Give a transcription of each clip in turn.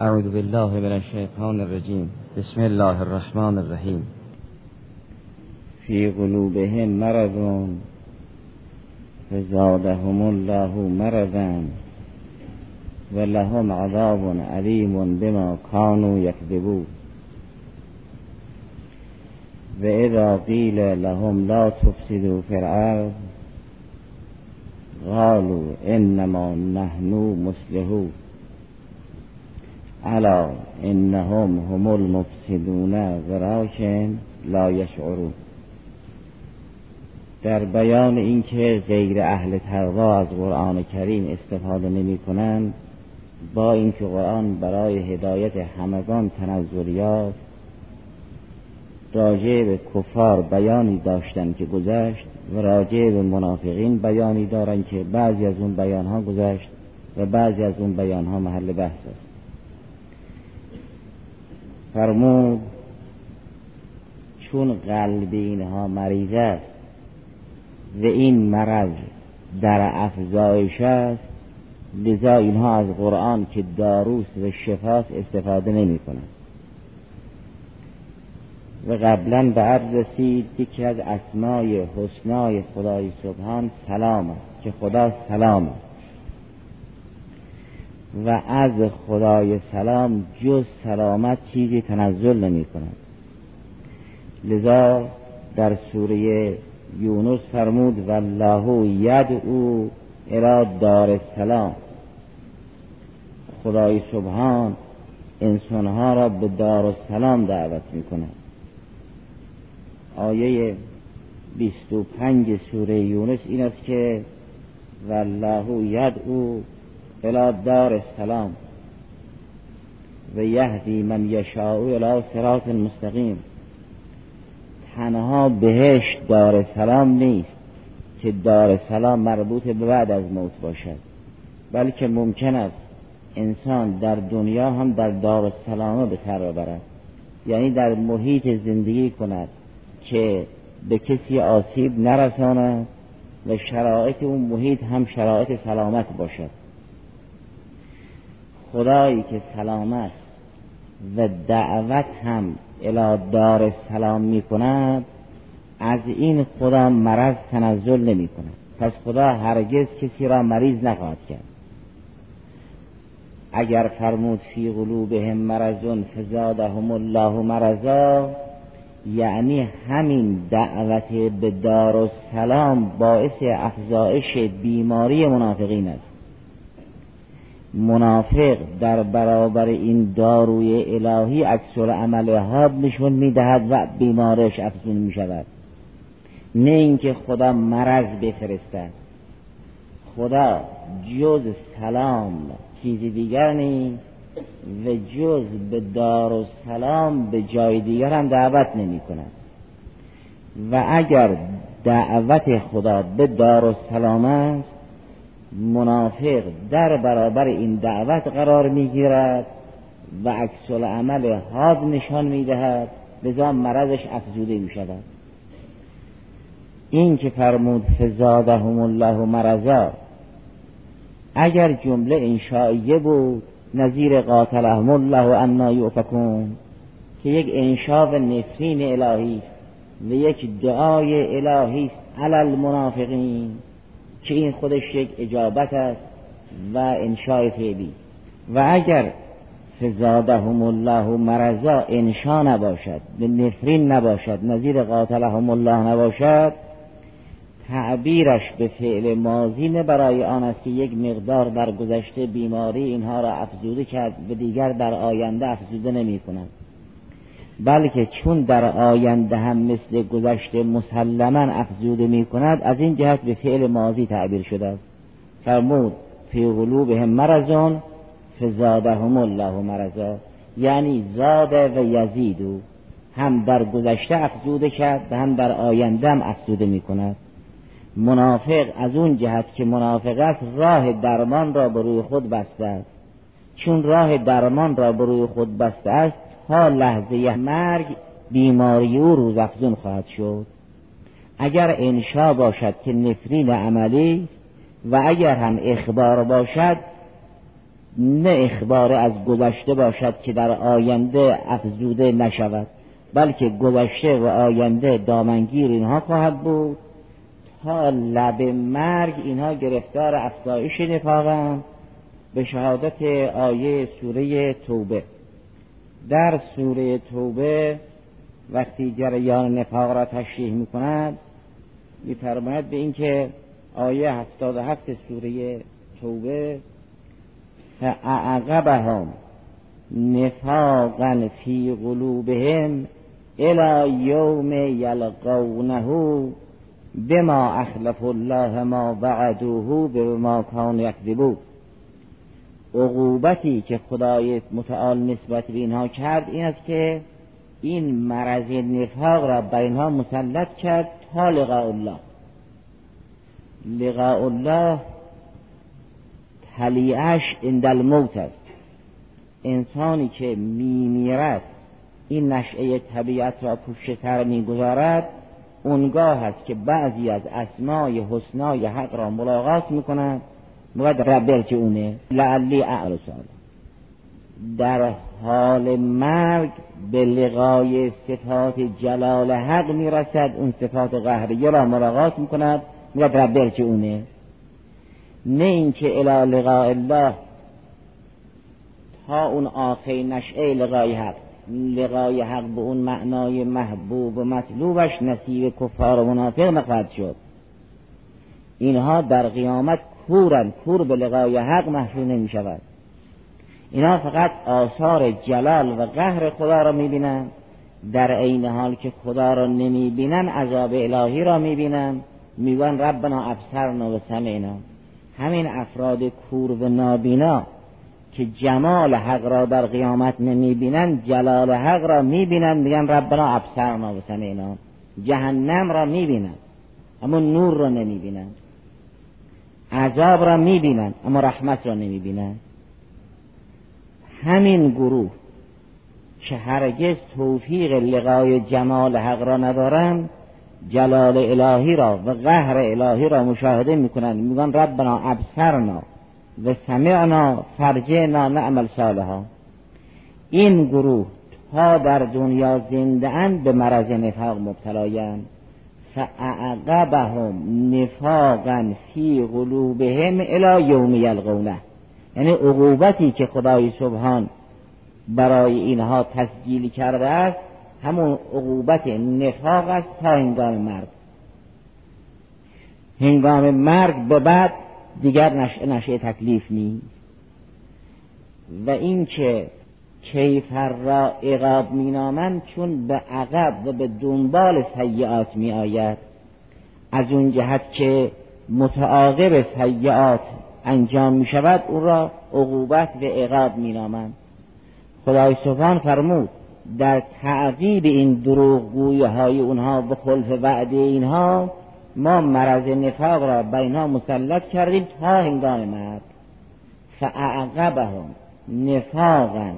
اعوذ بالله من الشیطان الرجیم بسم الله الرحمن الرحیم فی قلوبهم مرض فزادهم الله مرضا ولهم عذاب علیم بما كانوا یکذبون و اذا قیل لهم لا تفسدوا في الارض قالوا انما نحن مسلحون الا انهم هم المفسدون ولكن لا یشعرون. در بیان اینکه غیر اهل تقوا از قرآن کریم استفاده نمی کنند با اینکه قرآن برای هدایت همگان تنزل یافت راجع به کفار بیانی داشتن که گذشت و راجع به منافقین بیانی دارند که بعضی از اون بیان ها گذشت و بعضی از اون بیان ها محل بحث است. فرمود چون قلب اینها مریض است و این مرض در افزایش است لذا اینها از قرآن که داروست و شفاست استفاده نمی کنند. و قبلا به عرض رسید یکی از اسمای حسنای خدای سبحان سلام است که خدا سلام است. و از خدای سلام جز سلامت چیزی تنزل نمی کند. لذا در سوره یونس فرمود والله ید او الى دار السلام. خدای سبحان انسانها را به دار السلام دعوت می کند. آیه 25 سوره یونس این است که والله او الى دار السلام و یهدی من یشاء الى صراط مستقیم. تنها بهشت دار سلام نیست که دار سلام مربوط به بعد از موت باشد بلکه ممکن است انسان در دنیا هم در دار سلامه به سر برد یعنی در محیط زندگی کند که به کسی آسیب نرساند و شرایط اون محیط هم شرایط سلامت باشد. خدایی که سلامت و دعوت هم الى دار سلام می کند از این خدا مرض تنزل نمی کند پس خدا هرگز کسی را مریض نخواهد کرد. اگر فرمود فی قلوبهم مرضون فزادهم الله مرضا یعنی همین دعوت به دار و سلام باعث افزایش بیماری منافقین است. منافق در برابر این داروی الهی اکثر عمل حاد نشون می‌دهد و بیمارش افزون می شود نه اینکه خدا مرض بفرستد. خدا جز سلام چیزی دیگر نیست و جز به دار و سلام به جای دیگر هم دعوت نمی کند و اگر دعوت خدا به دار و سلام است منافق در برابر این دعوت قرار می‌گیرد و عکس عمل حاد نشان می‌دهد. لذا مرضش افزوده می شود این که فرمود فزادهم الله مرضا اگر جمله انشائیه بود نظیر قاتلهم الله انا یؤفکون که یک انشا و نفرین الهی و یک دعای الهی است علی المنافقین. که این خودش یک اجابت است و انشاء فعلی و اگر فزادهم الله مرضا انشا نباشد به نفرین نباشد نظیر قاتلهم الله نباشد تعبیرش به فعل مازین برای آن است که یک مقدار در گذشته بیماری اینها را افزوده کرد و دیگر در آینده افزوده نمی کند. بلکه چون در آینده هم مثل گذشته مسلما افزوده می کند از این جهت به فعل ماضی تعبیر شده است. فرمود فی قلوبهم مرضون فزادهم الله مرضا. یعنی زاده و یزیدو هم در گذشته افزوده کرد و هم در آینده هم افزوده می کند منافق از اون جهت که منافق است راه درمان را به روی خود بسته است. چون راه درمان را به روی خود بسته است لحظه مرگ بیماری او روز افزون خواهد شد. اگر انشا باشد که نفرین عملی و اگر هم اخبار باشد نه اخبار از گذشته باشد که در آینده افزوده نشود بلکه گذشته و آینده دامنگیر اینها خواهد بود. تا لب مرگ اینها گرفتار افزایش نفاقند. به شهادت آیه سوره توبه. در سوره توبه وقتی جریان نفاق را تشریح می کند میفرماید به اینکه آیه هفتاد و هفت سوره توبه فاعقبهم نفاقا فی قلوبهم الى یوم یلقونه بما اخلف الله ما وعدوه ما کان یکذبون عقوبتی که خدای متعال نسبت به اینها کرد این است که این مرض نفاق را به اینها مسلط کرد تا لقاء الله. لقاء الله تلیعش عند الموت است. انسانی که میمیرد این نشعه طبیعت را پوشتر تر می‌گذارد اونگاه است که بعضی از اسمای حسنای حق را ملاقات می‌کنند باید اونه لعلی اعرسال در حال مرگ به لقای صفات جلال حق می‌رسد اون صفات قهریه را ملاقات می‌کند. میگه رب اونه نه اینکه الی لقاء الله تا اون آخر نشعه لقای حق. لقای حق به اون معنای محبوب و مطلوبش نصیب کفار و منافق نخواهد شد. اینها در قیامت کورن کور به لقای حق محشور نمی شود. اینها فقط آثار جلال و قهر خدا را می بینند در عین حال که خدا را نمی بینن عذاب الهی را می بینند میگن ربنا ابصرنا و سمعنا همین افراد کور و نابینا که جمال حق را در قیامت نمی بینند جلال حق را می بینند میگن ربنا ابصرنا و سمعنا جهنم را می بینند اما نور را نمی بینند عذاب را می بینند اما رحمت را نمی بینند همین گروه که هرگز توفیق لقای جمال حق را ندارند جلال الهی را و قهر الهی را مشاهده می‌کنند میگن ربنا ابصرنا و سمعنا فرجنا نعمل صالحا. این گروه تا در دنیا زنده به مرض نفاق مبتلایند. فاعقبهم نفاقا فی قلوبهم الى یوم یلقونه. یعنی عقوبتی که خدای سبحان برای اینها تسجیل کرده است همون عقوبت نفاق است تا هنگام مرگ. هنگام مرگ به بعد دیگر نشه تکلیف نیست. و اینکه کیفر را اقاب مینامند چون به عقب و به دنبال سیعات می آید از اون جهت که متعاقب سیعات انجام می شود او را عقوبت و عقاب می نامند خدای سبحان فرمود در تعقیب این دروغگویی های اونها به خلف وعده اینها ما مرض نفاق را به اینها مسلط کردیم تا هنگام مرد فاعقبهم نفاقا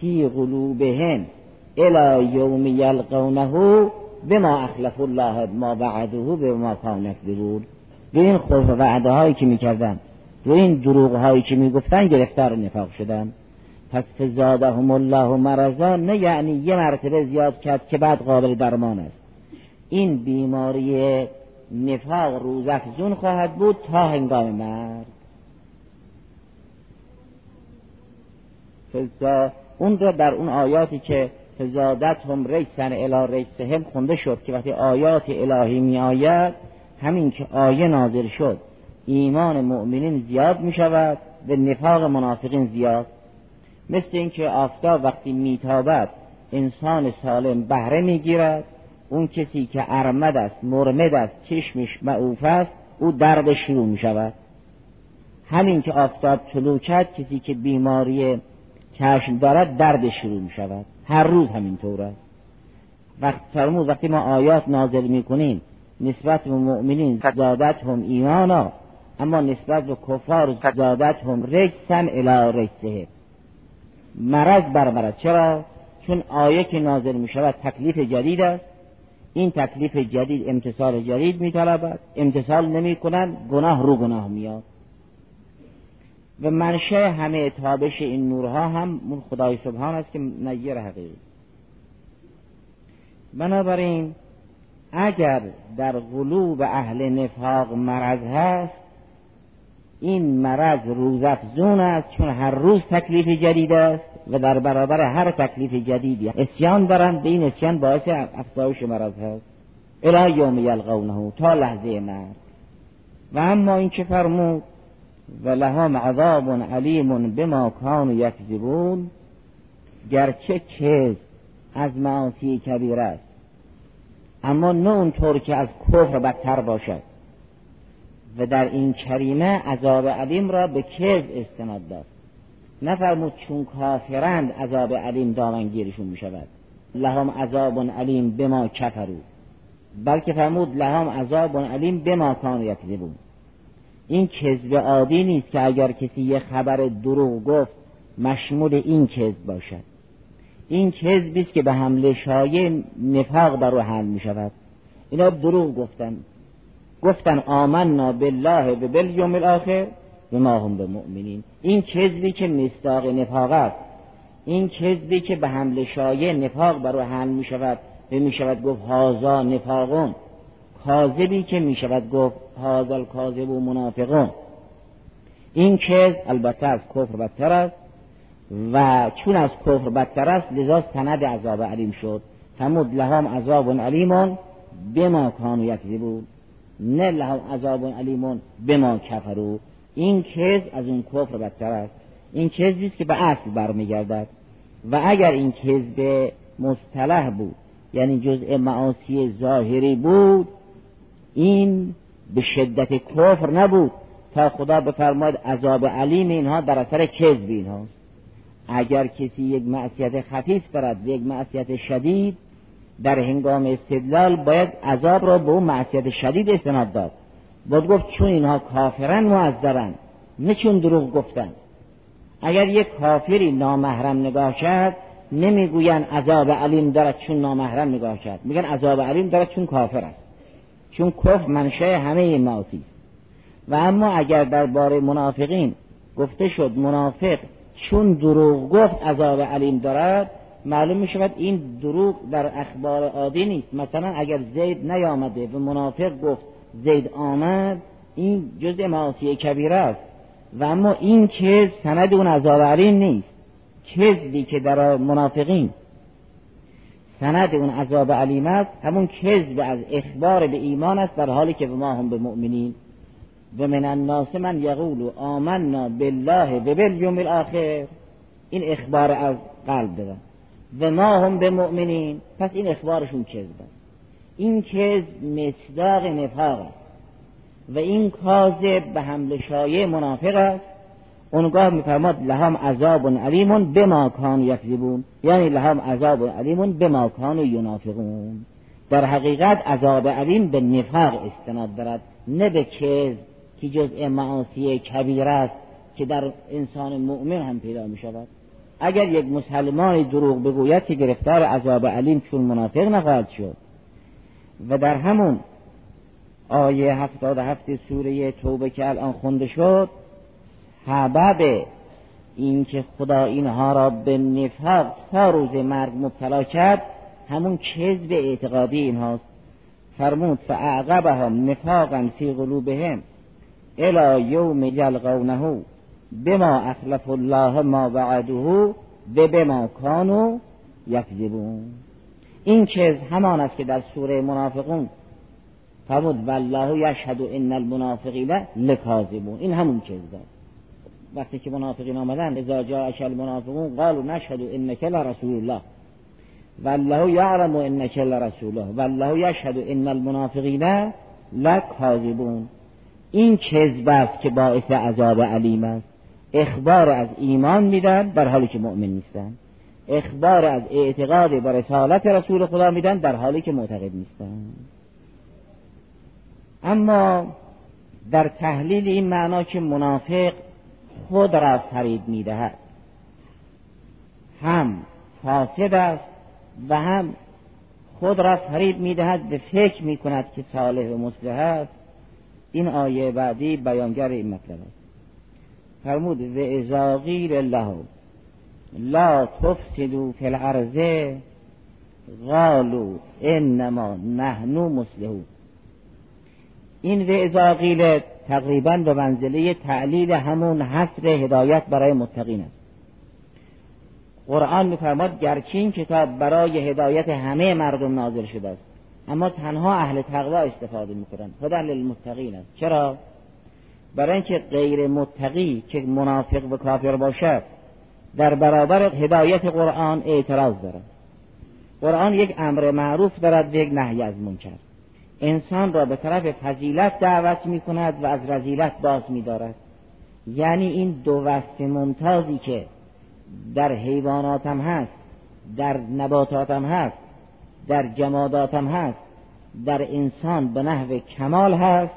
فی قلوبهم الى یوم یلقونه بما اخلف الله ما وعده به ما کان به این خلف وعده هایی که می‌کردن و این دروغ هایی که می‌گفتن گرفتار نفاق شدن. پس فزادهم الله مرضا نه یعنی یه مرتبه زیاد کرد که بعد قابل درمان است. این بیماری نفاق روزافزون خواهد بود تا هنگام مرگ. اون را در اون آیاتی که فزادت هم ریسن الا ریسهم خونده شد که وقتی آیات الهی می آید همین که آیه نازل شد ایمان مؤمنین زیاد می شود و نفاق منافقین زیاد. مثل اینکه آفتاب وقتی میتابد انسان سالم بهره می‌گیرد. اون کسی که ارمد است مرمد است چشمش معوف است او درد شروع می شود همین که آفتاب طلوع کرد کسی که بیماری چشم دارد درد شروع می شود هر روز همین طور است وقت فرمود وقتی ما آیات نازل می کنیم نسبت به مؤمنین زادت هم ایمانا اما نسبت به کفار زادت هم رجسن الى رجسه. مرض بر مرض چرا؟ چون آیه که نازل می شود تکلیف جدید است. این تکلیف جدید امتصال جدید می طلبد امتصال نمی کنند گناه رو گناه میاد و منشه همه تابش این نورها هم خدای سبحان است که نیر حقیقی. بنابراین اگر در قلوب اهل نفاق مرض هست این مرض روزافزون است چون هر روز تکلیف جدید است و در برابر هر تکلیف جدیدی اسیان دارند به این اسیان باعث افزایش مرض هست. الى یوم یلقونه تا لحظه مرگ. و اما این که فرمود؟ و لهم عذاب علیم بما کانوا یکذبون. گرچه کز از معاصی کبیر است اما نه اونطور که از کفر بدتر باشد و در این کریمه عذاب علیم را به کذب استناد داد. نفرمود چون کافرند عذاب علیم دامنگیرشون می شود لهم عذاب علیم به ما کفرو بلکه فرمود لهم عذاب علیم به ما کانو یکذبون. این کذب عادی نیست که اگر کسی یه خبر دروغ گفت مشمول این کذب باشد. این کذبی است که به حمله شایع نفاق بر رو حل می شود اینا دروغ گفتن. گفتن آمنا بالله و بالیوم الاخر و ما هم به مؤمنین. این کذبی که مستاق نفاق است. این کذبی که به حمله شایع نفاق بر رو حل می شود و می شود گفت هازا نفاقون کاذبی که می شود گفت هازا کاذب و منافقون این کذب البته از کفر بدتر است و چون از کفر بدتر است لذا سند عذاب علیم شد. فرمود لهم عذاب علیمون بما کانو یکذبون. نه لهم عذاب علیمون بما کفرو این کذب از اون کفر بدتر است. این کذبی است که به اصل برمیگردد. و اگر این کذب مصطلح بود یعنی جزء معاصی ظاهری بود این به شدت کفر نبود تا خدا بفرماید عذاب علیم اینها در اثر کذب اینهاست اگر کسی یک معصیت خفیف و یک معصیت شدید در هنگام استدلال باید عذاب را به اون معصیت شدید استناد داد. باید گفت چون اینها کافرن معذرن نه چون دروغ گفتن. اگر یک کافری نامحرم نگاه کرد نمی‌گوین عذاب علیم دارد چون نامحرم نگاه کرد. میگن عذاب علیم دارد چون کافر است. چون کفر منشه همه معاصی و اما اگر در بار منافقین گفته شد منافق چون دروغ گفت عذاب علیم دارد معلوم می شود این دروغ در اخبار عادی نیست. مثلا اگر زید نیامده و منافق گفت زید آمد این جزء معاصی کبیره است. و اما این کذب سند اون عذاب علیم نیست. کذبی که در منافقین سند اون عذاب علیم است همون کذب از اخبار به ایمان است در حالی که ما هم به مؤمنین. و من الناس من یقول آمنا بالله و بالیوم الاخر. این اخبار از قلب دارن. و ما هم به مؤمنین. پس این اخبارشون کذب این کذب مصداق نفاق است. و این کاذب به حمل شایع منافق است. اونگاه میفرماد لهم عذاب علیمون به ما کانو یکذبون. یعنی لهم عذاب علیمون به ما کانو ینافقون. در حقیقت عذاب علیم به نفاق استناد دارد نه به کذب که جزء معاصی کبیر است که در انسان مؤمن هم پیدا می شود اگر یک مسلمان دروغ بگوید که گرفتار عذاب علیم چون منافق نخواهد شد. و در همون آیه هفتاد هفت سوره توبه که الان خونده شد سبب اینکه خدا اینها را به نفاق تا روز مرگ مبتلا کرد همون کذب اعتقادی اینهاست. فرمود فاعقبهم نفاقا فی قلوبهم الى یوم یلقونه بما اخلف الله ما وعده به بما کانو یکذبون. این چیز همان است که در سوره منافقون فرمود والله یشهد ان المنافقین لکاذبون. این همون چیز است. وقتی که منافقین آمدن اذا جاء المنافقون قالوا نشهد انك لرسول الله والله یعلم انك لرسوله والله یشهد ان المنافقین لکاذبون. این کذب است که باعث عذاب علیم است. اخبار از ایمان میدن در حالی که مؤمن نیستن. اخبار از اعتقاد به رسالت رسول خدا میدن در حالی که معتقد نیستن. اما در تحلیل این معنا که منافق خود را فرید می‌دهد. هم فاسد است و هم خود را فرید می‌دهد. به فکر می‌کند که صالح و مصلح است. این آیه بعدی بیانگر این مطلب است. فرمود و اذا له لا تفسدوا فی الارض قالوا انما نحن مسلمون این و اذا تقریبا به منزله تعلیل همون حصر هدایت برای متقین است. قرآن میفرماد گرچه این کتاب برای هدایت همه مردم نازل شده است اما تنها اهل تقوا استفاده می‌کنند. هدن للمتقین است. چرا؟ برای اینکه غیر متقی که منافق و کافر باشد در برابر هدایت قرآن اعتراض دارد. قرآن یک امر معروف دارد و یک نهی از منکر. انسان را به طرف فضیلت دعوت می کند و از رزیلت باز می دارد یعنی این دو وصف ممتازی که در حیواناتم هست در نباتاتم هست در جماداتم هست در انسان به نحو کمال هست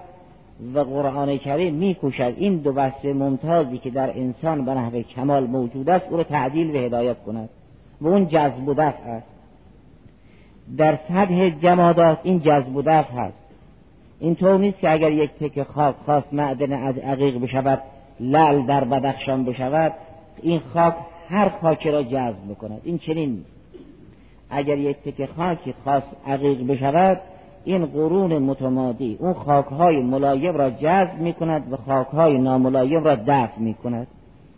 و قرآن کریم میکوشد این دو وصف ممتازی که در انسان به نحو کمال موجود است او را تعدیل و هدایت کند. و اون جذب و دفع است. در سطح جمادات این جذب و دفع هست. این طور نیست که اگر یک تک خاک خواست معدن از عقیق بشود لل در بدخشان بشود این خاک هر خاکی را جذب بکند. این چنین نیست. اگر یک تک خاکی خاص عقیق بشود این قرون متمادی اون خاکهای ملایم را جذب می کند و خاکهای ناملایم را دفع می کند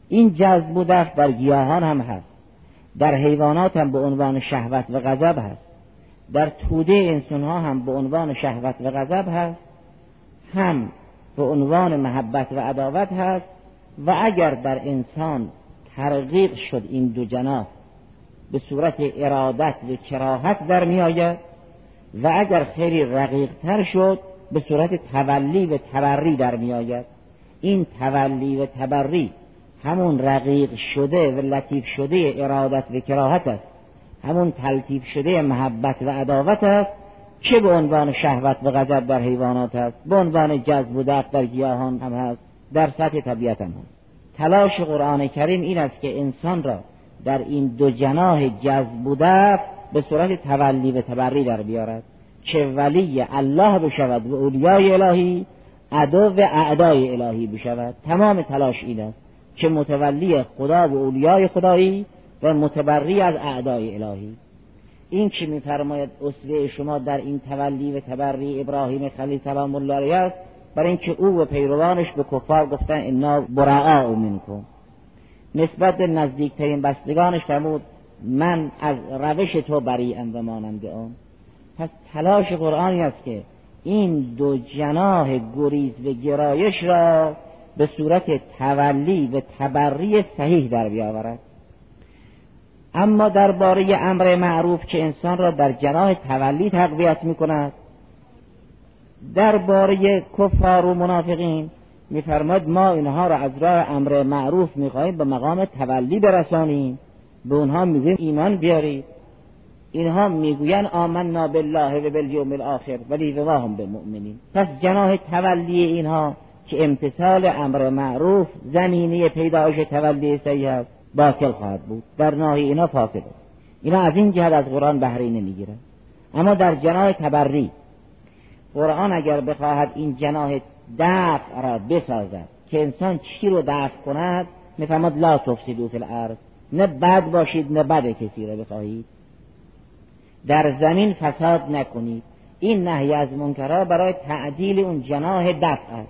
این جذب و دفع در گیاهان هم هست. در حیوانات هم به عنوان شهوت و غضب هست. در توده انسان ها هم به عنوان شهوت و غضب هست هم به عنوان محبت و عداوت هست و اگر در انسان ترقیق شد این دو جناح به صورت ارادت و کراهت در می آید و اگر خیلی رقیقتر شد به صورت تولی و تبری در می آید. این تولی و تبری همون رقیق شده و لطیف شده ارادت و کراهت است. همون تلطیف شده محبت و عداوت است که به عنوان شهوت و غضب در حیوانات است به عنوان جذب و دفع در گیاهان هم هست در سطح طبیعت هم هست. تلاش قرآن کریم این است که انسان را در این دو جناح جذب و دفع به صورت تولی و تبری در بیارد. که ولی الله بشود و اولیای الهی عدو و اعدای الهی بشود. تمام تلاش این است. که متولی خدا و اولیای خدایی و متبری از اعدای الهی. این که میفرماید؟ اصوه شما در این تولی و تبری ابراهیم خلیل سلام الله علیه است. برای اینکه او و پیروانش به کفار گفتن انا براء منکم. نسبت به نزدیکترین بستگانش فرمود من از روش تو بریئم و مانند آن. پس تلاش قرآنی است که این دو جناح گریز و گرایش را به صورت تولی و تبری صحیح در بیاورد. اما درباره امر معروف که انسان را در جناح تولی تقویت می کند درباره کفار و منافقین میفرماد ما اینها را از راه امر معروف می‌خواهیم به مقام تولی برسانیم. به اونها می‌گوییم ایمان بیارید. اینها می‌گویند آمنا بالله و بالیوم الاخر ولی و هم به مؤمنین. پس جناح تولی اینها که امتصال امر معروف زمینی پیدایش تولی سیه است باطل خواهد بود. در ناحیه اینا فاصله. اینا از این جهت از قرآن بهره نمی‌گیرن. اما در جناح تبری قرآن اگر بخواهد این جناح دفع را بسازد که انسان چی رو دفع کند می‌فهمد لا تفسدو فی الارض. نه بد باشید نه بد کسی را بخواهید. در زمین فساد نکنید. این نهی از منکرها برای تعدیل اون جناح دفع است.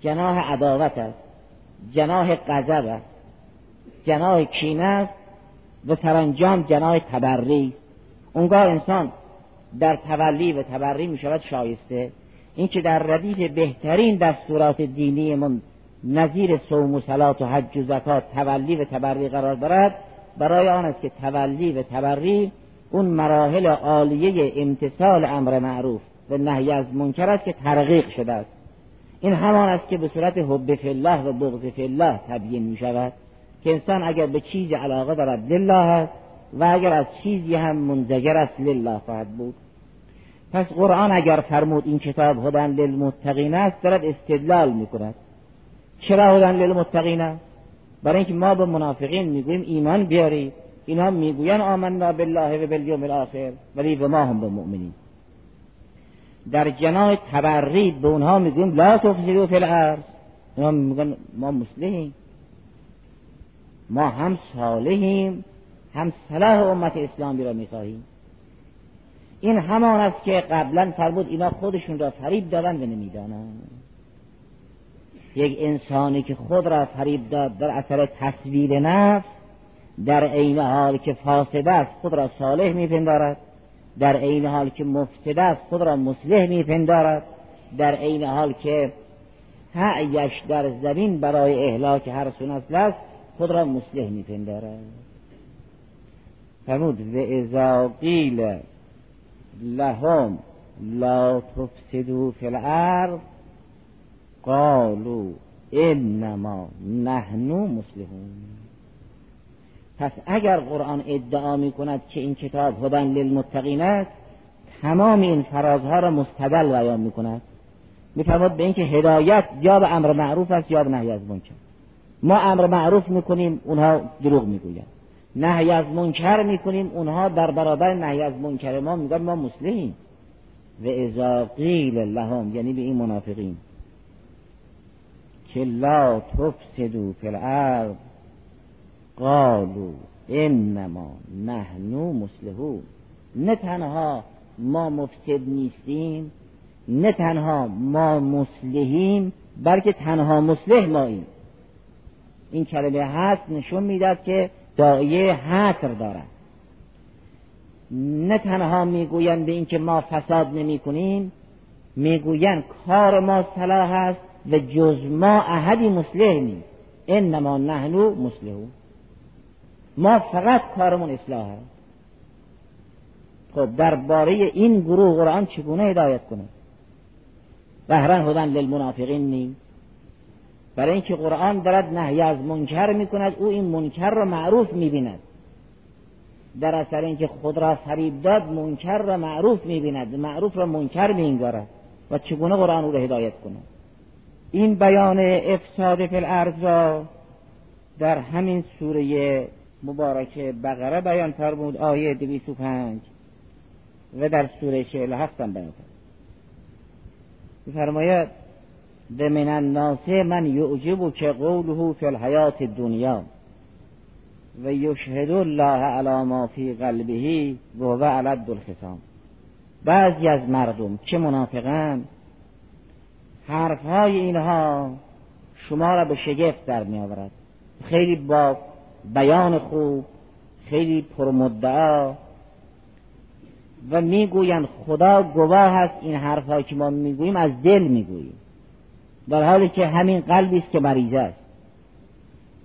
جناح عداوت است. جناح غضب است. جناح کینه است و سرانجام جناح تبری. اونگاه انسان در تولی و تبری می شود شایسته. این که در ردیف بهترین دستورات دینی من نظیر صوم و صلات و حج و زکات تولی و تبری قرار دارد برای آن است که تولی و تبری اون مراحل عالیه امتصال امر معروف و نهی از منکر است که ترقیق شده است. این همان است که به صورت حب فی الله و بغض فی الله تبیین می شود. که انسان اگر به چیز علاقه دارد لله است و اگر از چیزی هم منزجر است لله خواهد بود. پس قرآن اگر فرمود این کتاب هدن للمتقین است دارد استدلال می‌کند. چرا هدن للمتقین است؟ برای اینکه ما به منافقین می‌گوییم ایمان بیارید. اینها می‌گویند آمنا بالله و بالیوم الاخر ولی به ما هم به مؤمنین. در جناح تبری به اونها می‌گوییم لا تفسدوا فی الارض. اینا میگن ما مسلمیم. ما هم صالحیم هم صلاح امت اسلامی را می‌خواهیم. این همان است که قبلا فرمود اینا خودشون را فریب دادن و نمی‌دانند یک انسانی که خود را فریب داد در اثر تصویر نفس در عین حال که فاسده است خود را صالح میپندارد. در عین حال که مفسده است خود را مصلح میپندارد. در عین حال که سعیش در زمین برای اهلاک هر سو است خود را مصلح میپندارد. فرمود و اذا قیل لهم لا تفسدوا فی الارض قالوا انما نحن مسلمون پس اگر قرآن ادعا می کند که این کتاب هدن للمتقین است تمام این فرازها را مستدل بیان می کند می به اینکه هدایت یا به امر معروف است یا به نهی از منکر. ما امر معروف می‌کنیم اونها دروغ می‌گویند. نهی از منکر می‌کنیم اونها در برابر نهی از منکر ما میگن ما مسلمیم. و اذا قیل لهم یعنی به این منافقین. که لا تفسدو فی الارض قالو انما نحنو مسلحون نه تنها ما مفسد نیستیم نه تنها ما مسلحیم بلکه تنها مسلح ماییم. این کلمه هست نشون می‌داد که دایه حصر دارد. نه تنها می‌گویند به اینکه ما فساد نمی کنیم می‌گویند کار ما صلاح است و جز ما احدی مسلح نیست. انما نحنو مسلحون ما فقط کارمون اصلاح است. خب درباره این گروه قرآن چگونه هدایت کنه؟ بهرن هدن للمنافقین نیست برای اینکه قرآن دارد نهی از منکر می‌کند او این منکر را معروف می‌بیند. در اثر اینکه خود را فریب داد منکر را معروف می‌بیند. معروف را منکر مینگارد و چگونه قرآن او را هدایت کند این بیان افساد فی الارض در همین سوره مبارک بقره بیان فرمود آیه 205 و در سوره 47 هم بیان فرماید به من الناس من یعجب که قوله فی الحیات الدنیا. و یشهد الله علی ما فی قلبه و هو علد الخصام بعضی از مردم که منافقن حرفهای اینها شما را به شگفت در می آورد. خیلی با بیان خوب خیلی پرمدعا و می‌گویند خدا گواه هست این حرفهایی که ما می‌گوییم از دل می‌گوییم در حالی که همین قلبی است که مریض است.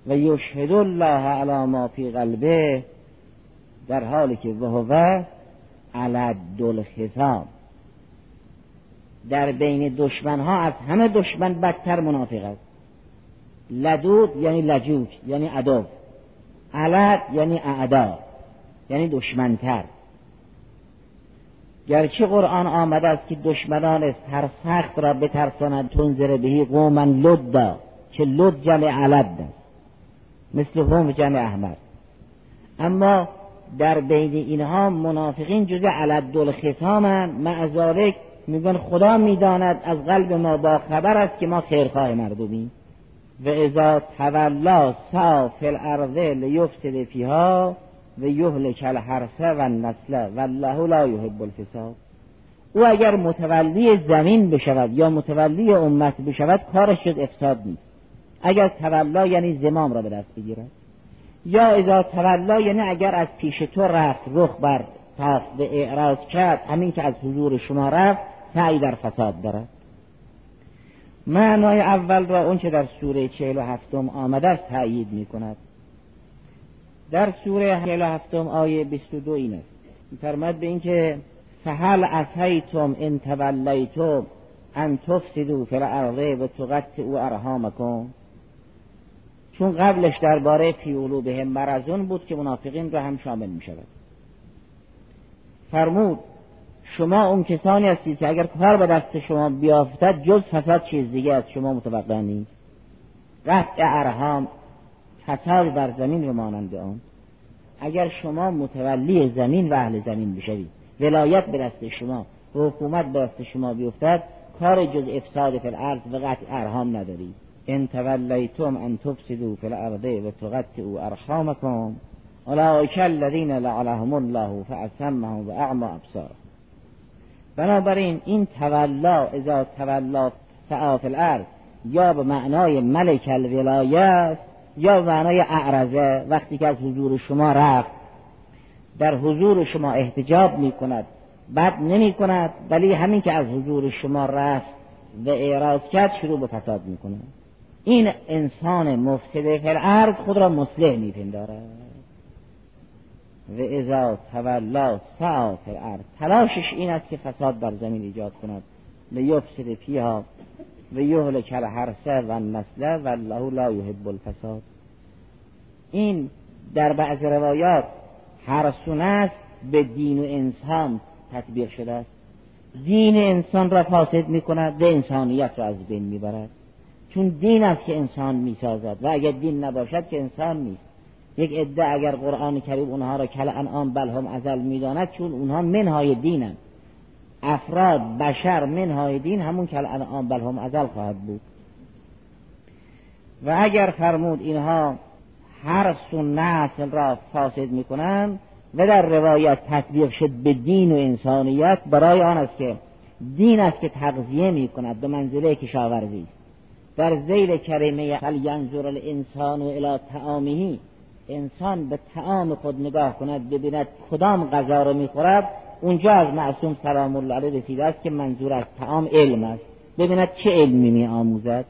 و یشهد الله علی ما فی قلبه در حالی که وهو علد الخصام در بین دشمن ها از همه دشمن بدتر منافق است. لدود یعنی لجوج یعنی عدو. علد یعنی اعدا یعنی دشمنتر. گرچه قرآن آمده است که دشمنان سخت را بترساند تنظر بهی قوما لدا که لد جمع علد مثل هم جمع احمد اما در بین اینها منافقین جز علد دل ختامن معذالک میگن خدا می‌داند از قلب ما با خبر است که ما خیرخواه مردمیم. و ازا تولا سا فی الارض لیفسد فیها و یهلک الحرسه و النسل والله لا یحب الفساد. او اگر متولی زمین بشود یا متولی امت بشود کارش شد افساد نیست. اگر تولا یعنی زمام را به دست بگیرد. یا اذا تولا یعنی اگر از پیش تو رفت رخ بر تاف به اعراض کرد همین که از حضور شما رفت سعی در فساد دارد. معنای اول را اون در سوره چهل و هفتم آمده است تأیید می کند در سوره چهل و هفتم آیه 22 این است. فرمد به اینکه فهل اسیتم ان تولیتم ان تفسدوا فی الارض و تقطعوا ارحامکم. چون قبلش درباره فی به مرزون بود که منافقین را هم شامل می شود فرمود شما اون کسانی هستید که اگر کار به دست شما بیافتد جز فساد چیز دیگه از شما متوقع نیست. قطع ارهام فساد بر زمین رو مانند آن اگر شما متولی زمین و اهل زمین بشوید ولایت به دست شما و حکومت به دست شما بیفتد کار جز افساد فی الارض و قطع ارهام ندارید ان تولیتم ان تفسدوا فی الارض و تقطعوا ارحامکم اولئک الذین لعنهم الله فاسمهم و اعما ابصار بنابراین این تولا اذا تولا سعا فی الارض یا به معنای ملک الولایت یا معنای اعرضه وقتی که از حضور شما رفت. در حضور شما احتجاب می کند بد نمی کند ولی همین که از حضور شما رفت و اعراض کرد شروع به فساد می کند این انسان مفسد فی خود را مصلح می پندارد و ازا تولا سعا فی تلاشش این است که فساد در زمین ایجاد کند. لیفسد فیها. و یهلک الحرسه و النسله و الله لا یحب الفساد. این در بعض روایات هرسون است به دین و انسان تطبیق شده است. دین انسان را فاسد می کند و انسانیت را از بین می برد چون دین است که انسان می سازد و اگر دین نباشد که انسان نیست. یک عده اگر قرآن کریم اونها را کل انعام بل هم ازل می‌داند چون اونها منهای دینند. افراد بشر منهای دین همون کل انعام بل هم ازل خواهد بود. و اگر فرمود اینها هر سن نسل را فاسد می‌کنند و در روایت تطبیق شد به دین و انسانیت برای آن است که دین است که تغذیه می کند به منزله کشاورزی. در زیل کریمه هل ینظر الانسان و الی تعامهی انسان به تعام خود نگاه کند ببیند کدام غذا را می‌خورد اونجا از معصوم سلام الله علیه رسیده است که منظور از تعام علم است. ببیند چه علمی می آموزد؟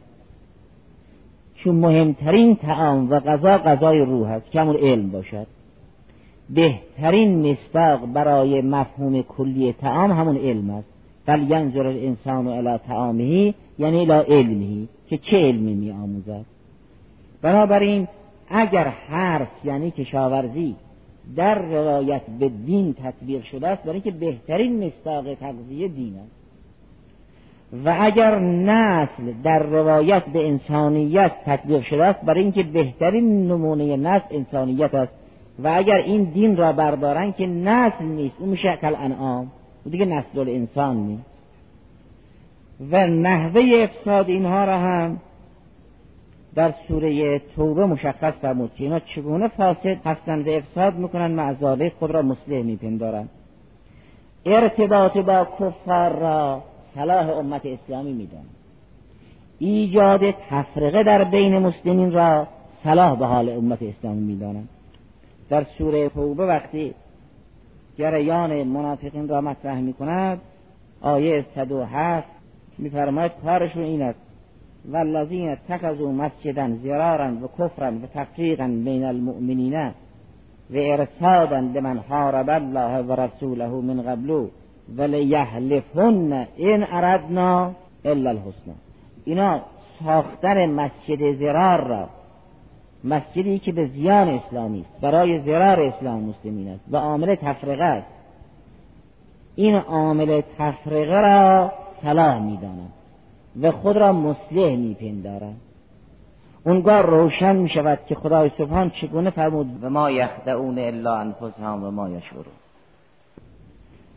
چون مهمترین تعام و غذا غذای روح است که علم باشد. بهترین مستاق برای مفهوم کلی تعام همون علم است. بل ینظر الانسان الی تعامهی یعنی الی علمهی که چه علمی می آموزد؟ بنابراین اگر حرف یعنی کشاورزی در روایت به دین تطبیق شده است برای اینکه بهترین مستاق تغذیه دین است. و اگر نسل در روایت به انسانیت تطبیق شده است برای اینکه بهترین نمونه نسل انسانیت است. و اگر این دین را بردارن که نسل نیست اون میشه کل انعام و دیگه نسل انسان نیست. و نحوه افساد اینها را هم در سوره توبه مشخص فرمود که اینا چگونه فاسد هستند افساد می‌کنن معذاله خود را مصلح میپندارند. ارتباط با کفار را صلاح امت اسلامی می‌دانند ایجاد تفرقه در بین مسلمین را صلاح به حال امت اسلامی می‌دانند در سوره توبه وقتی جریان منافقین را مطرح می‌کند آیه 107 میفرماید کارشون این است. والذین اتخذوا مسجدا زرارا و کفرا و تفریقا بین المؤمنین و ارسادا لمن حارب الله و رسوله من قبل ولیحلفن این اردنا الا الحسن اینا ساختن مسجد زرار را مسجدی که به زیان اسلامی است برای زرار اسلام مسلمین است و عامل تفرقه است. این عامل تفرقه را صلاح می‌دانند. و خود را مصلح میپندارند اونگاه روشن می شود که خدای سبحان چگونه فرمود و ما یخدعون الا انفسهم و ما یشعرون.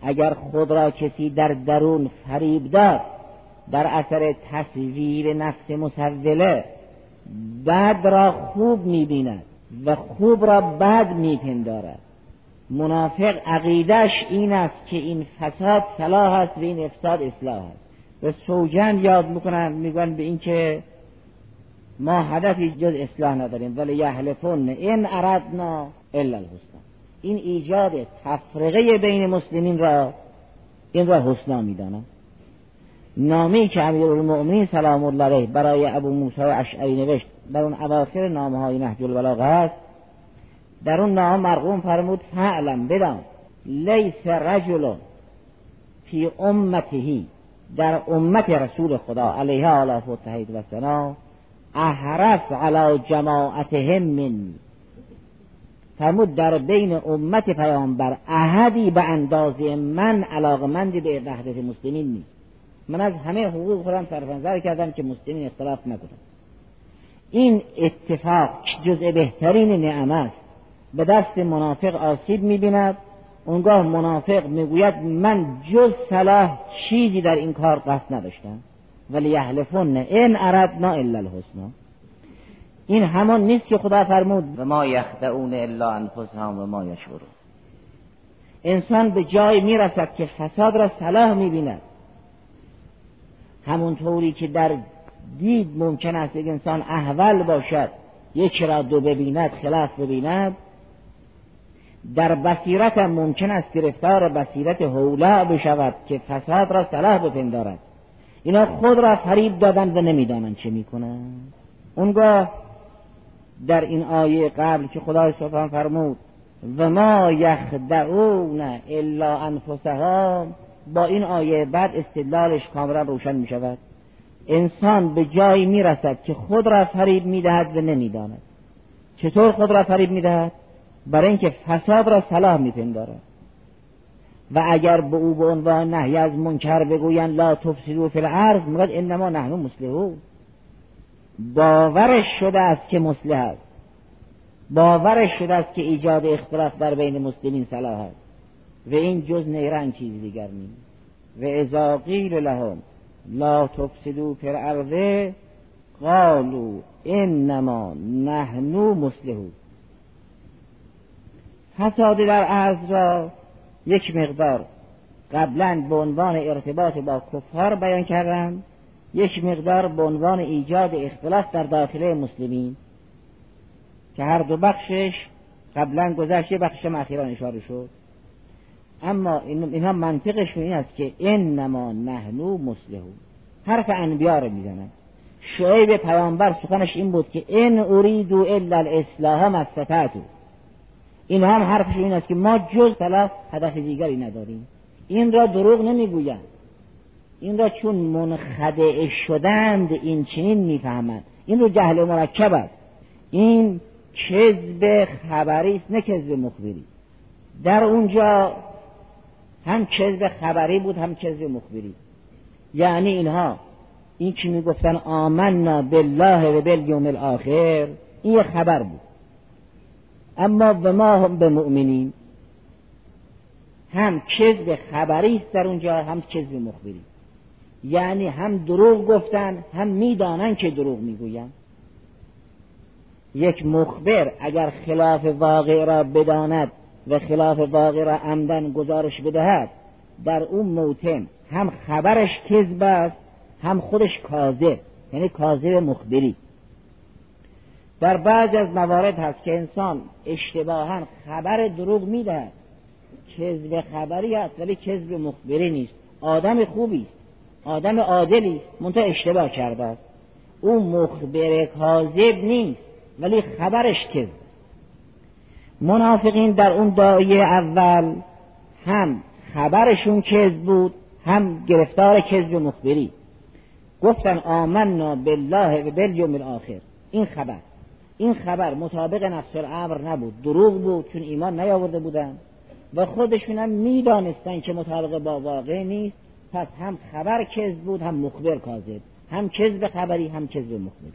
اگر خود را کسی در درون فریب داد در اثر تصویر نفس مسوله بد را خوب می‌بیند و خوب را بد میپندارد. منافق عقیدش این است که این فساد صلاح است و این افساد اصلاح است. و سوجن یاد می‌کنن میگن به اینکه ما هدفی جز اصلاح نداریم ولی یحلفون این اردنا الا الحسن این ایجاد تفرقه بین مسلمین را این را حسنا می‌دانم نامی که امیر المؤمنین سلام الله علیه برای ابو موسی اشعری نوشت در اون اواخر نامه های نهج البلاغه است در اون نام مرقوم فرمود فعلم بدان. لیس رجل فی امتهی. در امت رسول خدا علیه آلاف و تحید و سنا احرف علی جماعتهم من. فرمود در بین امت پیامبر احدی به اندازه من علاقمندی به وحدت مسلمین نیست. من از همه حقوق خودم صرف نظر کردم که مسلمین اختلاف نکنم این اتفاق جزء بهترین نعمت است. به دست منافق آسیب می‌بیند. اونگاه منافق می‌گوید من جز صلاح چیزی در این کار قصد نداشتم. ولی یحلفون ان اردنا الا الحسنا این همان نیست که خدا فرمود. و ما یخدعون الا انفسهم و ما یشعرون. انسان به جای می‌رسد که فساد را صلاح می‌بیند. همونطوری که در دید ممکن است یک انسان احول باشد یک را دو ببیند خلاف ببیند در بصیرت هم ممکن است گرفتار بصیرت حولا بشود که فساد را صلاح بپندارد. اینا خود را فریب دادند و نمی‌دانند چه می‌کنند اونگاه در این آیه قبل که خدای سبحان فرمود و ما یخدعون الا انفسهم. با این آیه بعد استدلالش کاملا روشن می شود انسان به جایی می رسد که خود را فریب می دهد و نمی‌داند. چطور خود را فریب می دهد؟ برای اینکه فساد را صلاح می پندارد و اگر به او به عنوان نهی از منکر بگویند لا تفسدو فی الارض می‌گوید انما نحن مسلمون؟ باورش شده است که مسلح است. باورش شده است که ایجاد اختلاف در بین مسلمین صلاح است. و این جز نیرنگ چیز دیگر نیست. و اذا قیل لهم لا تفسدو فی الارض قالوا انما نحن مسلمون. فساد در ارض را یک مقدار قبلا به عنوان ارتباط با کفار بیان کردند یک مقدار به عنوان ایجاد اختلاف در داخله مسلمین که هر دو بخشش قبلا گذشت یه بخشم اخیرا اشاره شد. اما اینها منطقشون این است که انما نحنو مسلمون. حرف انبیا رو می‌زنن. شعیب پیامبر سخنش این بود که ان اریدو الا الاصلاح ما اینها هم حرفشون این است که ما جز طلا هدف دیگری نداریم. این را دروغ نمی‌گویند. این را چون منخدع شدند این چنین می‌فهمند. این رو جهل مرکب است. این کذب خبری است نه کذب مخبری. در اونجا هم کذب خبری بود هم کذب مخبری. یعنی اینها این که می‌گفتن آمنا بالله و بالیوم الاخر این یه خبر بود. اما به ما هم به مؤمنین. هم کذب خبری است در اونجا هم کذب مخبری. یعنی هم دروغ گفتن هم می‌دانن که دروغ می‌گوین یک مخبر اگر خلاف واقع را بداند و خلاف واقع را عمدن گزارش بدهد در اون موتن هم خبرش کذب است هم خودش کاذب یعنی کاذب مخبری. در بعض از موارد هست که انسان اشتباها خبر دروغ می‌دهد کذب خبری است ولی کذب مخبری نیست. آدم خوبی است. آدم عادلی است. منتها اشتباه کرده است. او مخبر کاذب نیست ولی خبرش کذب. منافقین در اون دایه اول هم خبرشون کذب بود هم گرفتار کذب مخبری. گفتن آمنا بالله و بالیوم الاخر. این خبر. این خبر مطابق نفس الامر نبود. دروغ بود چون ایمان نیاورده بودن. و خودشون هم می‌دانستن که مطابق با واقع نیست. پس هم خبر کذب بود هم مخبر کاذب. هم کذب خبری هم کذب مخبری.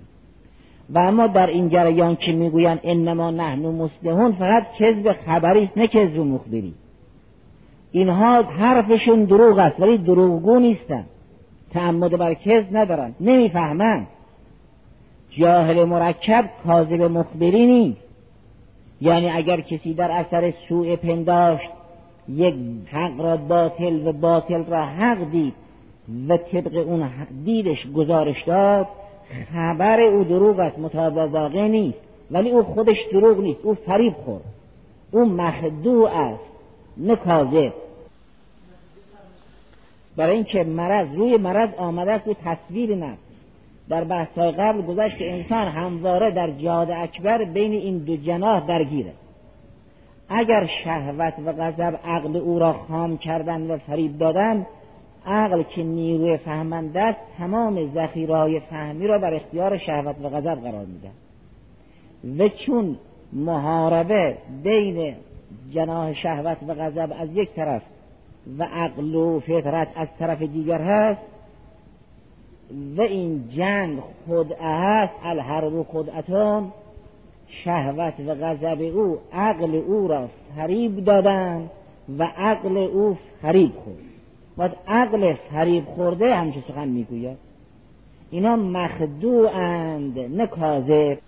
و اما در این جریان که می‌گویند انما نحن مسلمون فقط کذب خبری است نه کذب مخبری. اینها حرفشون دروغ است ولی دروغگو نیستن. تعمد بر کذب ندارن. نمی‌فهمند جاهل مرکب کاذب مخبری نیست. یعنی اگر کسی در اثر سوء پنداشت یک حق را باطل و باطل را حق دید و طبق اون دیدش گزارش داد خبر او دروغ است مطابق واقع نیست. ولی او خودش دروغ نیست او فریب خورد. او مخدوع است نه کاذب. برای اینکه مرض روی مرض آمده است و تصویر نفس. در بحث قبل گذشت که انسان همواره در جاد اکبر بین این دو جناح درگیره. اگر شهوت و غضب عقل او را خام کردن و فریب دادن عقل که نیروی فهمنده است تمام ذخیرهای فهمی را بر اختیار شهوت و غضب قرار میده و چون محاربه بین جناح شهوت و غضب از یک طرف و عقل و فطرت از طرف دیگر هست و این جنگ خدعه است الحرب خدعتان شهوت و غضب او عقل او را فریب دادن و عقل او فریب خورد. و عقل فریب خورده همچه سخن می‌گوید. اینا مخدوعند نه کاذب.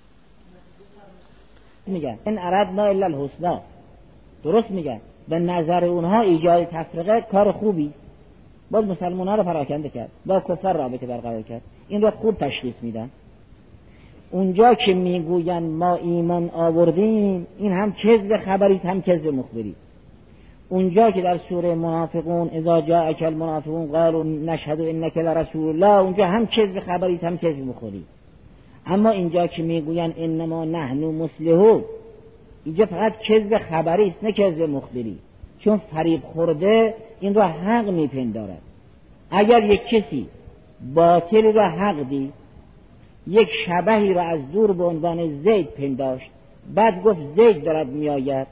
میگن این اردنا الا الحسنا درست میگن. به نظر اونها ایجاد تفرقه کار خوبی. باز مسلمان ها رو پراکنده کرد. با کفر رابطه برقرار کرد. این رو خوب تشخیص میدن. اونجا که می‌گوین ما ایمان آوردیم این هم کذب خبری هم کذب مخبری. اونجا که در سوره منافقون اذا جاءك المنافقون قالوا نشهد انك لرسول الله. اونجا هم کذب خبری هم کذب مخبری. اما اینجا که می‌گوین انما نحن مسلحون اینجا فقط کذب خبری است نه کذب مخبری. چون فریب خورده این را حق میپندارد. اگر یک کسی باطل را حق دید یک شبهی را از دور به عنوان زید پنداشت بعد گفت زید دارد میآید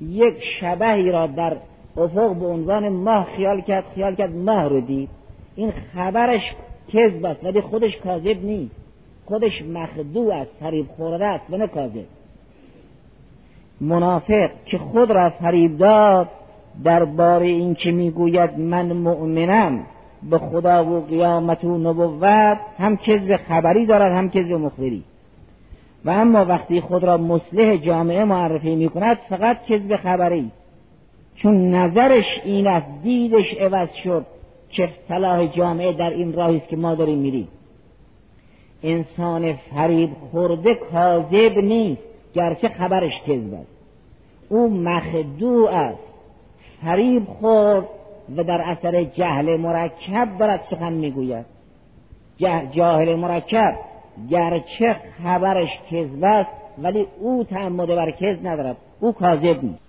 یک شبهی را در افق به عنوان ماه خیال کرد خیال کرد ماه رو دید. این خبرش کذب است ولی خودش کاذب نیست. خودش مخدوع است فریب خورده است و نه کاذب. منافق که خود را فریب داد درباره این که می‌گوید من مؤمنم به خدا و قیامت و نبوت هم کذب خبری دارد هم کذب مخبری. و اما وقتی خود را مصلح جامعه معرفی می کند فقط کذب خبری. چون نظرش این است دیدش عوض شد که صلاح جامعه در این راهی است که ما داریم میریم. انسان فریب خورده کاذب نیست گرچه خبرش کذب است. او مخدوع است. فریب خورد و در اثر جهل مرکب دارد سخن می‌گوید. جاهل مرکب گرچه خبرش کذب است ولی او تعمد بر کذب ندارد. او کاذب نیست.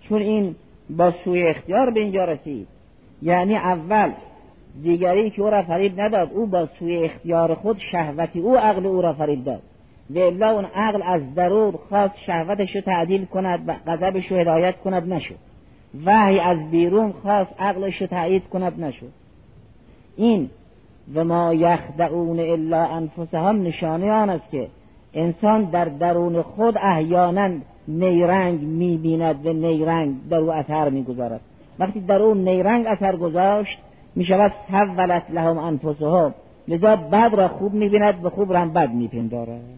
چون این با سوی اختیار به اینجا رسید. یعنی اول دیگری که او را فریب نداد او با سوی اختیار خود شهوتی او عقل او را فریب داد. و الا اون عقل از درون خواست شهوتش رو تعدیل کند و غضبش رو هدایت کند نشد. وحی از بیرون خواست عقلش رو تایید کند نشد. این و ما یخدعون الا انفسهم نشانه آن است که انسان در درون خود احیانا نیرنگ می‌بیند و نیرنگ در او اثر می‌گذارد. وقتی در اون نیرنگ اثر گذاشت می‌شود سولت لهم انفسهم. لذا بد را خوب می‌بیند و خوب را هم بد میپندارد.